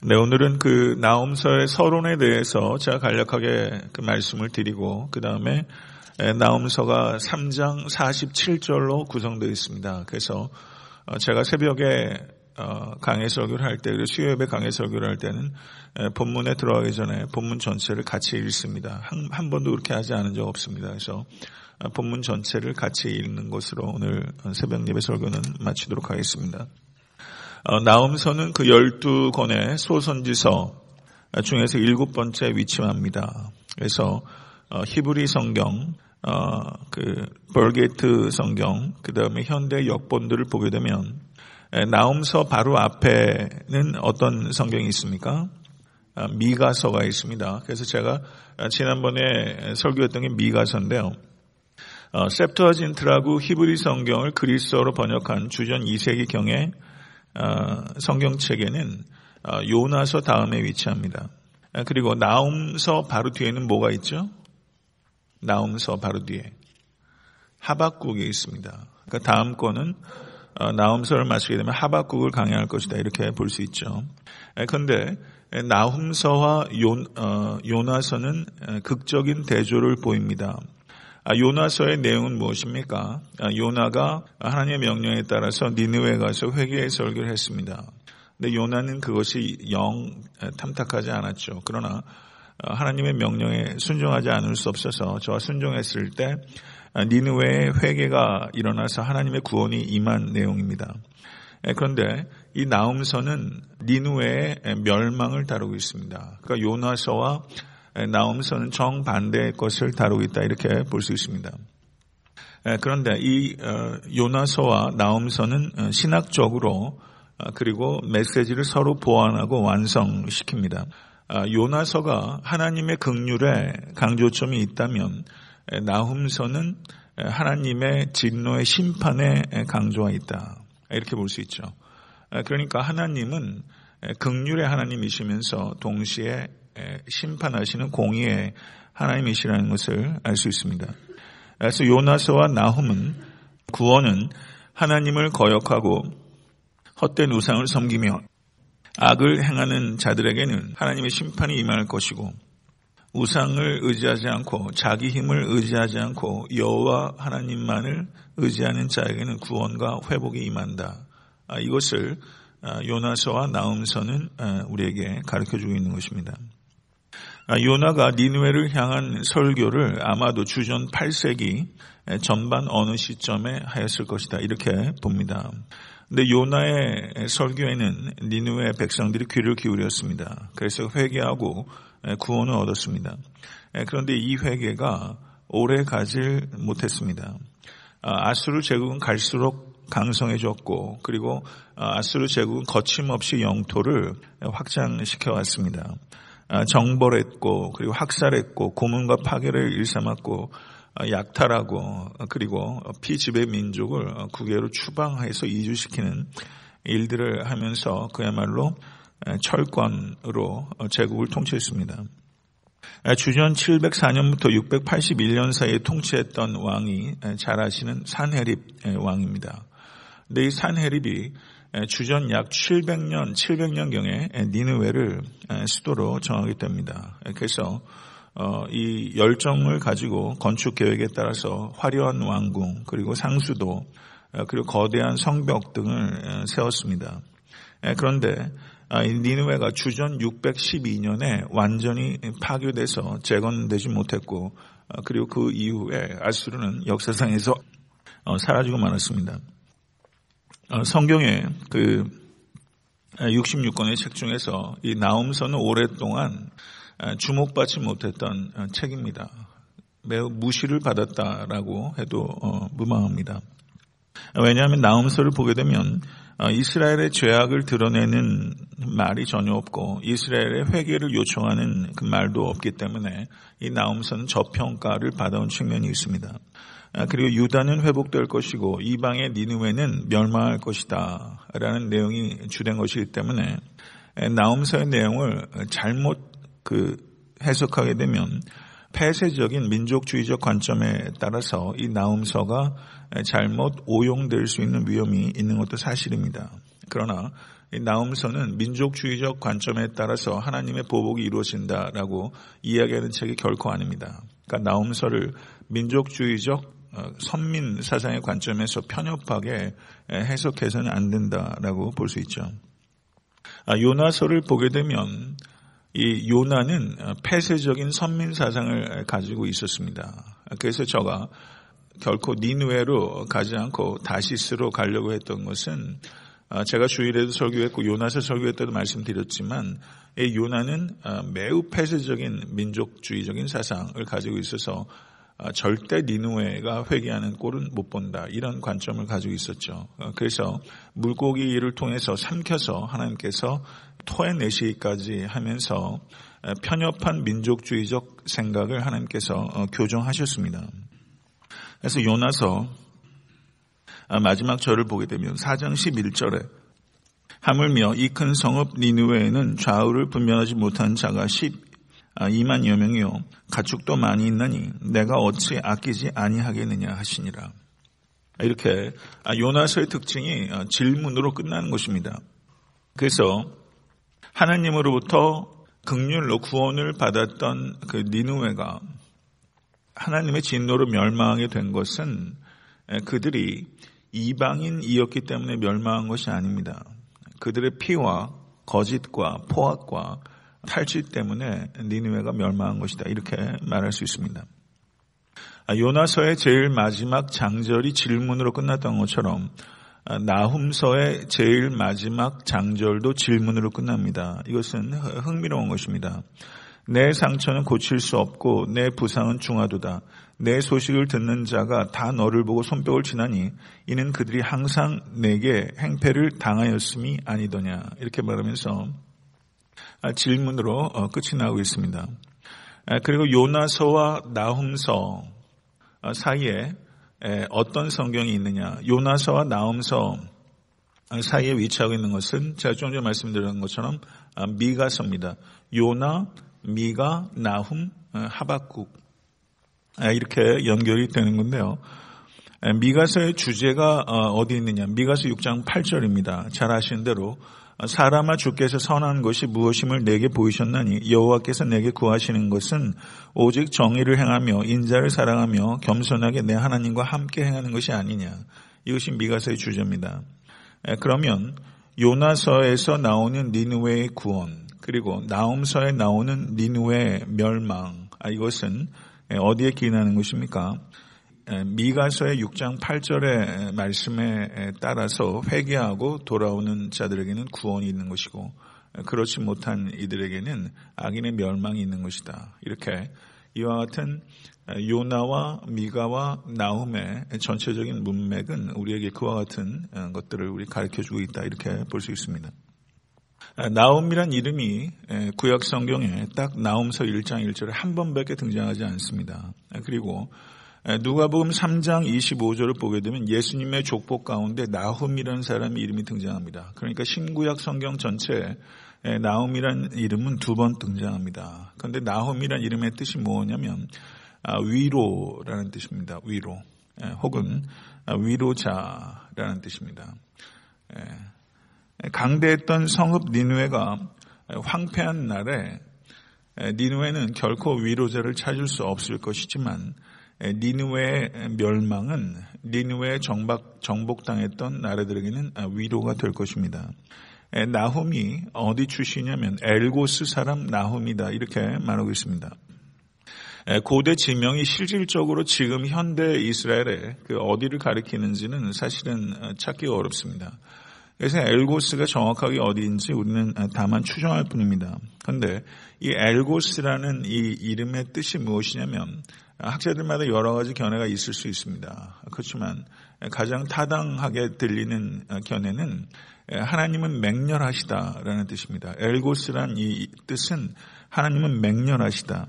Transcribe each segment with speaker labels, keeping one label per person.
Speaker 1: 네, 오늘은 그 나움서의 서론에 대해서 제가 간략하게 그 말씀을 드리고 그 다음에 나움서가 3장 47절로 구성되어 있습니다. 그래서 어, 제가 새벽에 어, 강해 설교를 할 때, 그리고 수요 예배 강해 설교를 할 때는 본문에 들어가기 전에 본문 전체를 같이 읽습니다. 한, 한 번도 그렇게 하지 않은 적 없습니다. 그래서 어, 본문 전체를 같이 읽는 것으로 오늘 새벽 예배 설교는 마치도록 하겠습니다. 어, 나음서는 그 열두 권의 소선지서 중에서 일곱 번째 위치합니다. 그래서 어, 히브리 성경, 어, 그 벌게트 성경, 그 다음에 현대 역본들을 보게 되면 나음서 바로 앞에는 어떤 성경이 있습니까? 미가서가 있습니다. 그래서 제가 지난번에 설교했던 게 미가서인데요. 어, 셉터진트라고 히브리 성경을 그리스어로 번역한 주전 2세기 경에 어, 성경 책에는 어, 요나서 다음에 위치합니다. 아, 그리고 나움서 바로 뒤에는 뭐가 있죠? 나움서 바로 뒤에 하박국이 있습니다. 그러니까 다음 거는 어, 나움서를 마치게 되면 하박국을 강행할 것이다 이렇게 볼 수 있죠. 그런데 나훔서와 요, 나서는 극적인 대조를 보입니다. 아, 요나서의 내용은 무엇입니까? 아, 요나가 하나님의 명령에 따라서 니느웨 가서 회개의 설교를 했습니다. 근데 요나는 그것이 영 탐탁하지 않았죠. 그러나 어, 하나님의 명령에 순종하지 않을 수 없어서 저와 순종했을 때 아, 니느웨의 회개가 일어나서 하나님의 구원이 임한 내용입니다. 그런데 이 나움서는 니누웨의 멸망을 다루고 있습니다. 그러니까 요나서와 나움서는 정반대의 것을 다루고 있다 이렇게 볼 수 있습니다. 그런데 이 어, 요나서와 나움서는 어, 신학적으로 어, 그리고 메시지를 서로 보완하고 완성시킵니다. 아, 요나서가 하나님의 극률에 강조점이 있다면 나훔서는 하나님의 진노의 심판에 강조가 있다. 이렇게 볼 수 있죠. 그러니까 하나님은 극률의 하나님이시면서 동시에 심판하시는 공의의 하나님이시라는 것을 알 수 있습니다. 그래서 요나서와 나훔은 구원은 하나님을 거역하고 헛된 우상을 섬기며 악을 행하는 자들에게는 하나님의 심판이 임할 것이고 우상을 의지하지 않고 자기 힘을 의지하지 않고 여호와 하나님만을 의지하는 자에게는 구원과 회복이 임한다. 아, 이것을 아, 요나서와 나움서는 아, 우리에게 가르쳐 주고 있는 것입니다. 아, 요나가 니누웨를 향한 설교를 아마도 주전 8세기 전반 어느 시점에 하였을 것이다. 이렇게 봅니다. 근데 요나의 설교에는 니누웨 백성들이 귀를 기울였습니다. 그래서 회개하고 구원을 얻었습니다. 그런데 이 회개가 오래 가질 못했습니다. 아, 아수르 제국은 갈수록 강성해졌고 그리고 아, 아수르 제국은 거침없이 영토를 확장시켜 왔습니다. 아, 정벌했고 그리고 학살했고 고문과 파괴를 일삼았고 아, 약탈하고 그리고 피지배 민족을 국외로 추방해서 이주시키는 일들을 하면서 그야말로 철권으로 제국을 통치했습니다. 주전 704년부터 681년 사이에 통치했던 왕이 잘 아시는 산헤립 왕입니다. 근데 이 산헤립이 주전 약 700년, 700년경에 니느웨를 수도로 정하게 됩니다. 그래서 어, 이 열정을 가지고 건축 계획에 따라서 화려한 왕궁 그리고 상수도 그리고 거대한 성벽 등을 세웠습니다. 그런데 아, 니느웨가 주전 612년에 완전히 파괴돼서 재건되지 못했고 어, 그리고 그 이후에 아수르는 역사상에서 어, 사라지고 말았습니다. 어, 성경에 그 66권의 책 중에서 이 나움서는 오랫동안 주목받지 못했던 어, 책입니다. 매우 무시를 받았다라고 해도 어, 무방합니다. 왜냐하면 나움서를 보게 되면 이스라엘의 죄악을 드러내는 말이 전혀 없고 이스라엘의 회개를 요청하는 그 말도 없기 때문에 이 나움서는 저평가를 받아온 측면이 있습니다. 아, 그리고 유다는 회복될 것이고 이방의 니누웨는 멸망할 것이다 라는 내용이 주된 것이기 때문에 나움서의 내용을 잘못 그 해석하게 되면 폐쇄적인 민족주의적 관점에 따라서 이 나움서가 잘못 오용될 수 있는 위험이 있는 것도 사실입니다. 그러나 나움서는 민족주의적 관점에 따라서 하나님의 보복이 이루어진다라고 이야기하는 책이 결코 아닙니다. 그러니까 나움서를 민족주의적 어, 선민 사상의 관점에서 편협하게 해석해서는 안 된다라고 볼 수 있죠. 아, 요나서를 보게 되면 이 요나는 폐쇄적인 선민 사상을 가지고 있었습니다. 그래서 저가 결코 니누에로 가지 않고 다시스로 가려고 했던 것은 아, 제가 주일에도 설교했고 요나서 설교할 때도 말씀드렸지만 이 요나는 아, 매우 폐쇄적인 민족주의적인 사상을 가지고 있어서 아, 절대 니누에가 회개하는 꼴은 못 본다 이런 관점을 가지고 있었죠. 그래서 물고기를 통해서 삼켜서 하나님께서 토해내시기까지 하면서 편협한 민족주의적 생각을 하나님께서 어, 교정하셨습니다. 그래서 요나서 아, 마지막 절을 보게 되면 4장 11절에 하물며 이 큰 성읍 니누웨에는 좌우를 분별하지 못한 자가 12만여 명이요 가축도 많이 있나니 내가 어찌 아끼지 아니하겠느냐 하시니라. 이렇게 아, 요나서의 특징이 아, 질문으로 끝나는 것입니다. 그래서 하나님으로부터 극률로 구원을 받았던 그 니누웨가 하나님의 진노로 멸망하게 된 것은 그들이 이방인이었기 때문에 멸망한 것이 아닙니다. 그들의 피와 거짓과 포악과 탈취 때문에 니누웨가 멸망한 것이다. 이렇게 말할 수 있습니다. 아, 요나서의 제일 마지막 장절이 질문으로 끝났던 것처럼 아, 나훔서의 제일 마지막 장절도 질문으로 끝납니다. 이것은 흥미로운 것입니다. 내 상처는 고칠 수 없고 내 부상은 중하도다. 내 소식을 듣는 자가 다 너를 보고 손뼉을 치나니 이는 그들이 항상 내게 행패를 당하였음이 아니더냐. 이렇게 말하면서 아, 질문으로 어, 끝이 나오고 있습니다. 아, 그리고 요나서와 나훔서 어, 사이에 어떤 성경이 있느냐. 요나서와 나훔서 사이에 위치하고 있는 것은 제가 좀 전에 말씀드린 것처럼 아, 미가서입니다. 요나, 미가, 나훔, 어, 하박국 아, 이렇게 연결이 되는 건데요. 미가서의 주제가 어, 어디 있느냐? 미가서 6장 8절입니다. 잘 아시는 대로 사람아 주께서 선한 것이 무엇임을 내게 보이셨나니 여호와께서 내게 구하시는 것은 오직 정의를 행하며 인자를 사랑하며 겸손하게 내 하나님과 함께 행하는 것이 아니냐. 이것이 미가서의 주제입니다. 그러면 요나서에서 나오는 니누웨의 구원 그리고 나움서에 나오는 니누웨의 멸망 아, 이것은 어디에 기인하는 것입니까? 미가서의 6장 8절의 말씀에 따라서 회개하고 돌아오는 자들에게는 구원이 있는 것이고 그렇지 못한 이들에게는 악인의 멸망이 있는 것이다. 이렇게 이와 같은 요나와 미가와 나움의 전체적인 문맥은 우리에게 그와 같은 것들을 우리 가르쳐 주고 있다. 이렇게 볼 수 있습니다. 나움이란 이름이 구약 성경에 딱 나움서 1장 1절에 한 번밖에 등장하지 않습니다. 그리고 누가복음 3장 25절을 보게 되면 예수님의 족복 가운데 나훔이라는 사람의 이름이 등장합니다. 그러니까 신구약 성경 전체에 나훔이라는 이름은 두 번 등장합니다. 그런데 나훔이라는 이름의 뜻이 뭐냐면 아, 위로라는 뜻입니다. 위로 혹은 위로자라는 뜻입니다. 강대했던 성읍 니누에가 황폐한 날에 니누에는 결코 위로자를 찾을 수 없을 것이지만 니누의 멸망은 니누에 정박, 정복당했던 나라들에게는 위로가 될 것입니다. 나훔이 어디 출신이냐면 엘고스 사람 나훔이다 이렇게 말하고 있습니다. 고대 지명이 실질적으로 지금 현대 이스라엘의 그 어디를 가리키는지는 사실은 찾기가 어렵습니다. 그래서 엘고스가 정확하게 어디인지 우리는 다만 추정할 뿐입니다. 그런데 이 엘고스라는 이 이름의 뜻이 무엇이냐면 학자들마다 여러 가지 견해가 있을 수 있습니다. 그렇지만 가장 타당하게 들리는 견해는 하나님은 맹렬하시다라는 뜻입니다. 엘고스란 이 뜻은 하나님은 맹렬하시다.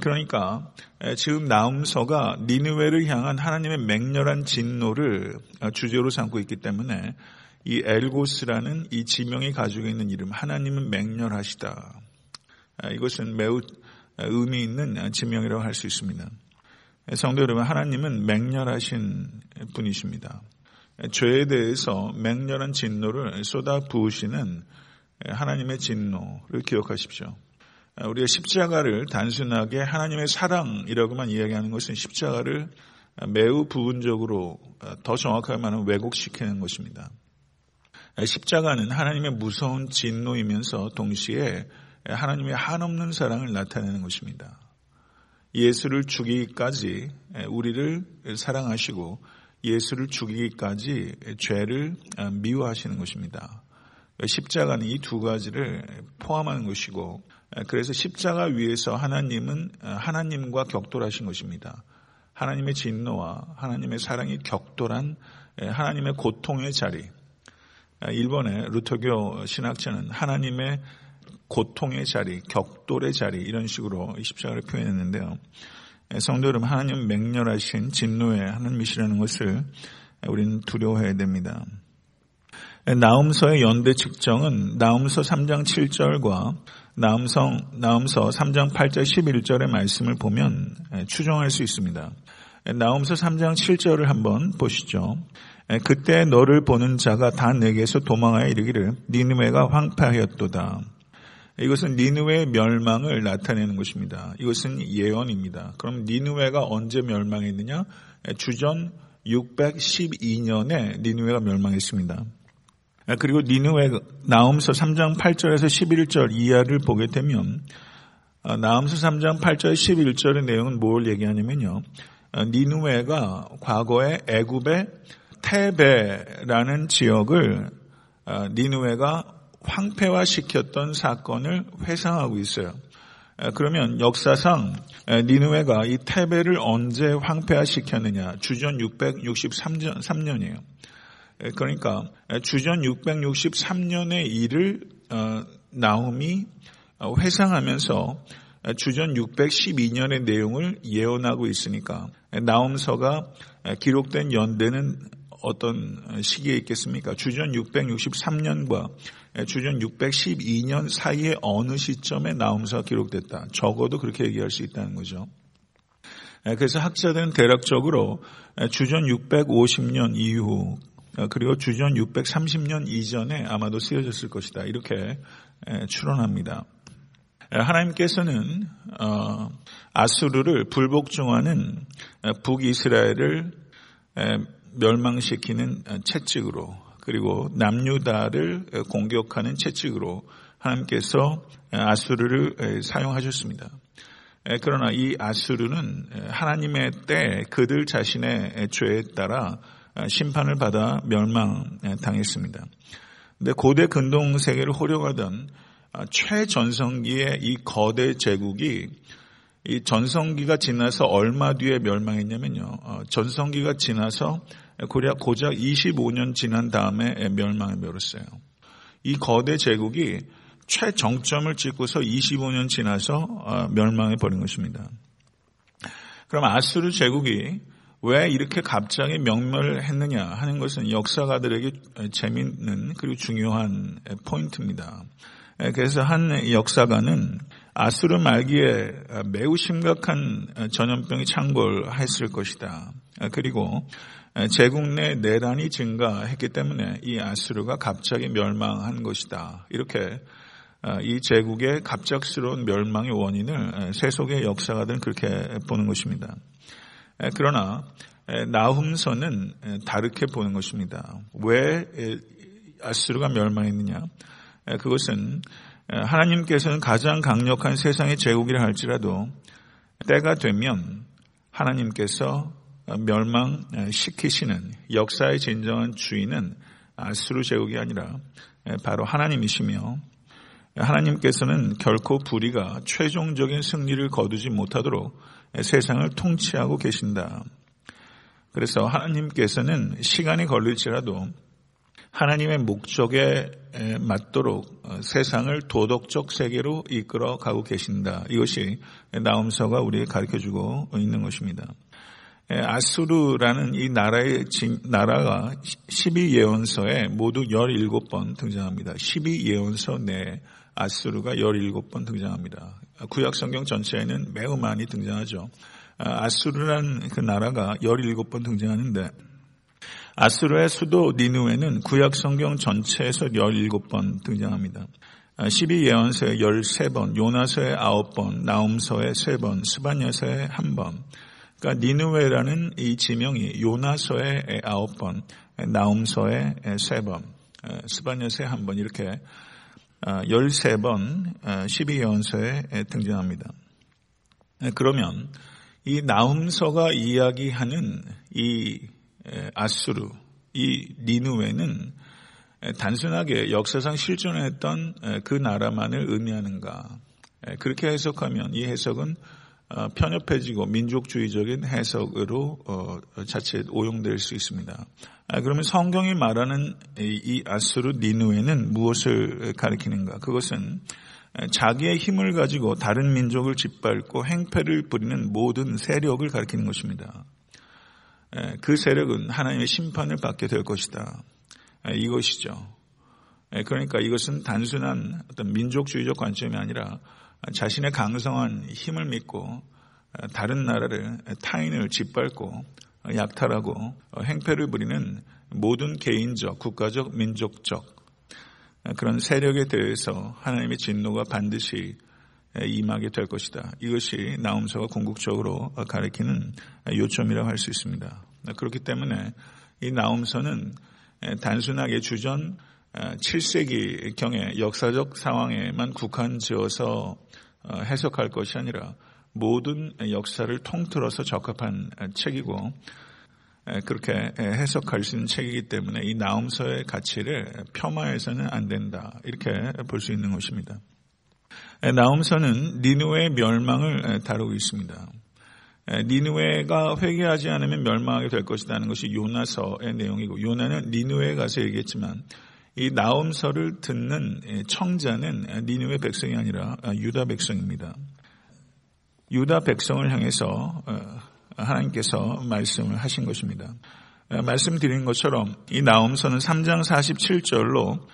Speaker 1: 그러니까 지금 나움서가 니느웨를 향한 하나님의 맹렬한 진노를 주제로 삼고 있기 때문에 이 엘고스라는 이 지명이 가지고 있는 이름 하나님은 맹렬하시다. 이것은 매우 의미 있는 지명이라고 할 수 있습니다. 성도 여러분, 하나님은 맹렬하신 분이십니다. 죄에 대해서 맹렬한 진노를 쏟아 부으시는 하나님의 진노를 기억하십시오. 우리가 십자가를 단순하게 하나님의 사랑이라고만 이야기하는 것은 십자가를 매우 부분적으로 더 정확하게 말하면 왜곡시키는 것입니다. 십자가는 하나님의 무서운 진노이면서 동시에 하나님의 한없는 사랑을 나타내는 것입니다. 예수를 죽이기까지 우리를 사랑하시고 예수를 죽이기까지 죄를 미워하시는 것입니다. 십자가는 이 두 가지를 포함하는 것이고 그래서 십자가 위에서 하나님은 하나님과 격돌하신 것입니다. 하나님의 진노와 하나님의 사랑이 격돌한 하나님의 고통의 자리. 일본의 루터교 신학자는 하나님의 고통의 자리, 격돌의 자리 이런 식으로 십자가를 표현했는데요. 성도 여러분 하나님 맹렬하신 진노의 하나님이시라는 것을 우리는 두려워해야 됩니다. 나움서의 연대 측정은 나움서 3장 7절과 나움서, 나움서 3장 8절 11절의 말씀을 보면 추정할 수 있습니다. 나움서 3장 7절을 한번 보시죠. 그때 너를 보는 자가 다 내게서 도망하여 이르기를 니누웨가 황폐하였도다. 이것은 니누웨의 멸망을 나타내는 것입니다. 이것은 예언입니다. 그럼 니누웨가 언제 멸망했느냐? 주전 612년에 니누웨가 멸망했습니다. 그리고 니누웨 나움서 3장 8절에서 11절 이하를 보게 되면 아, 나움서 3장 8절 11절의 내용은 뭘 얘기하냐면요. 아, 니누웨가 과거에 애굽의 테베라는 지역을 아, 니누웨가 황폐화시켰던 사건을 회상하고 있어요. 그러면 역사상 니누웨가 이 테베를 언제 황폐화시켰느냐? 주전 663년이에요. 그러니까 주전 663년의 일을 어, 나움이 어, 회상하면서 주전 612년의 내용을 예언하고 있으니까 나움서가 기록된 연대는 어떤 시기에 있겠습니까? 주전 663년과 주전 612년 사이에 어느 시점에 나움서가 기록됐다. 적어도 그렇게 얘기할 수 있다는 거죠. 그래서 학자들은 대략적으로 주전 650년 이후 그리고 주전 630년 이전에 아마도 쓰여졌을 것이다. 이렇게 추론합니다. 하나님께서는 어, 아수르를 불복종하는 북이스라엘을 멸망시키는 채찍으로 그리고 남유다를 공격하는 채찍으로 하나님께서 아수르를 사용하셨습니다. 그러나 이 아수르는 하나님의 때 그들 자신의 죄에 따라 심판을 받아 멸망당했습니다. 근데 고대 근동 세계를 호령하던 최전성기의 이 거대 제국이 이 전성기가 지나서 얼마 뒤에 멸망했냐면요. 어, 전성기가 지나서 고작, 고작 25년 지난 다음에 멸망을 멸했어요. 이 거대 제국이 최정점을 찍고서 25년 지나서 어, 멸망해 버린 것입니다. 그럼 아수르 제국이 왜 이렇게 갑자기 명멸했느냐 하는 것은 역사가들에게 재미있는 그리고 중요한 포인트입니다. 그래서 한 역사가는 아수르 말기에 매우 심각한 전염병이 창궐했을 것이다. 그리고 제국 내 내란이 증가했기 때문에 이 아수르가 갑자기 멸망한 것이다. 이렇게 이 제국의 갑작스러운 멸망의 원인을 세속의 역사가들은 그렇게 보는 것입니다. 그러나 나훔서는 다르게 보는 것입니다. 왜 아수르가 멸망했느냐? 그것은 하나님께서는 가장 강력한 세상의 제국이라 할지라도 때가 되면 하나님께서 멸망시키시는 역사의 진정한 주인은 아수르 제국이 아니라 바로 하나님이시며 하나님께서는 결코 불의가 최종적인 승리를 거두지 못하도록 세상을 통치하고 계신다. 그래서 하나님께서는 시간이 걸릴지라도 하나님의 목적에 맞도록 어, 세상을 도덕적 세계로 이끌어 가고 계신다. 이것이 나움서가 우리에게 가르쳐 주고 있는 것입니다. 아수르라는 이 나라의 나라가 12예언서에 모두 17번 등장합니다. 12예언서 내 아수르가 17번 등장합니다. 구약 성경 전체에는 매우 많이 등장하죠. 아, 아수르라는 그 나라가 17번 등장하는데 아수르의 수도 니누에는 구약 성경 전체에서 17번 등장합니다. 12예언서에 13번, 요나서에 9번, 나움서에 3번, 스바냐서에 1번. 그러니까 니누웨라는 이 지명이 요나서에 9번, 나움서에 3번, 스바냐서에 1번 이렇게 13번 12예언서에 등장합니다. 그러면 이 나움서가 이야기하는 이 아수르, 이 니누웨는 단순하게 역사상 실존했던 그 나라만을 의미하는가. 그렇게 해석하면 이 해석은 어, 편협해지고 민족주의적인 해석으로 어, 자칫 오용될 수 있습니다. 아, 그러면 성경이 말하는 이 아수르 니누에는 무엇을 가리키는가? 그것은 자기의 힘을 가지고 다른 민족을 짓밟고 행패를 부리는 모든 세력을 가리키는 것입니다. 그 세력은 하나님의 심판을 받게 될 것이다. 이것이죠. 그러니까 이것은 단순한 어떤 민족주의적 관점이 아니라 자신의 강성한 힘을 믿고 다른 나라를 타인을 짓밟고 약탈하고 행패를 부리는 모든 개인적, 국가적, 민족적 그런 세력에 대해서 하나님의 진노가 반드시 임하게 될 것이다. 이것이 나움서가 궁극적으로 가리키는 요점이라고 할 수 있습니다. 그렇기 때문에 이 나움서는 단순하게 주전 7세기경의 역사적 상황에만 국한 지어서 어, 해석할 것이 아니라 모든 역사를 통틀어서 적합한 책이고 그렇게 해석할 수 있는 책이기 때문에 이 나움서의 가치를 폄하해서는 안 된다 이렇게 볼 수 있는 것입니다. 나움서는 니누의 멸망을 다루고 있습니다. 니누에가 회개하지 않으면 멸망하게 될 것이라는 것이 요나서의 내용이고 요나는 니누에 가서 얘기했지만 이 나움서를 듣는 청자는 니누의 백성이 아니라 유다 백성입니다. 유다 백성을 향해서 어, 하나님께서 말씀을 하신 것입니다. 말씀드린 것처럼 이 나움서는 3장 47절로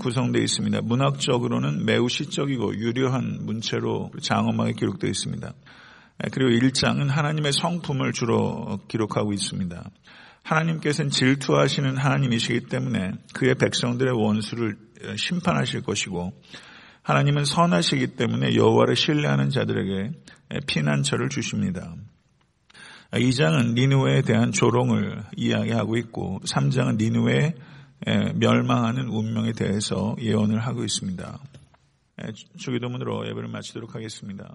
Speaker 1: 구성되어 있습니다. 문학적으로는 매우 시적이고 유려한 문체로 장엄하게 기록되어 있습니다. 그리고 1장은 하나님의 성품을 주로 기록하고 있습니다. 하나님께서는 질투하시는 하나님이시기 때문에 그의 백성들의 원수를 심판하실 것이고 하나님은 선하시기 때문에 여호와를 신뢰하는 자들에게 피난처를 주십니다. 2장은 니누에 대한 조롱을 이야기하고 있고 3장은 니누에 멸망하는 운명에 대해서 예언을 하고 있습니다. 주기도문으로 예배를 마치도록 하겠습니다.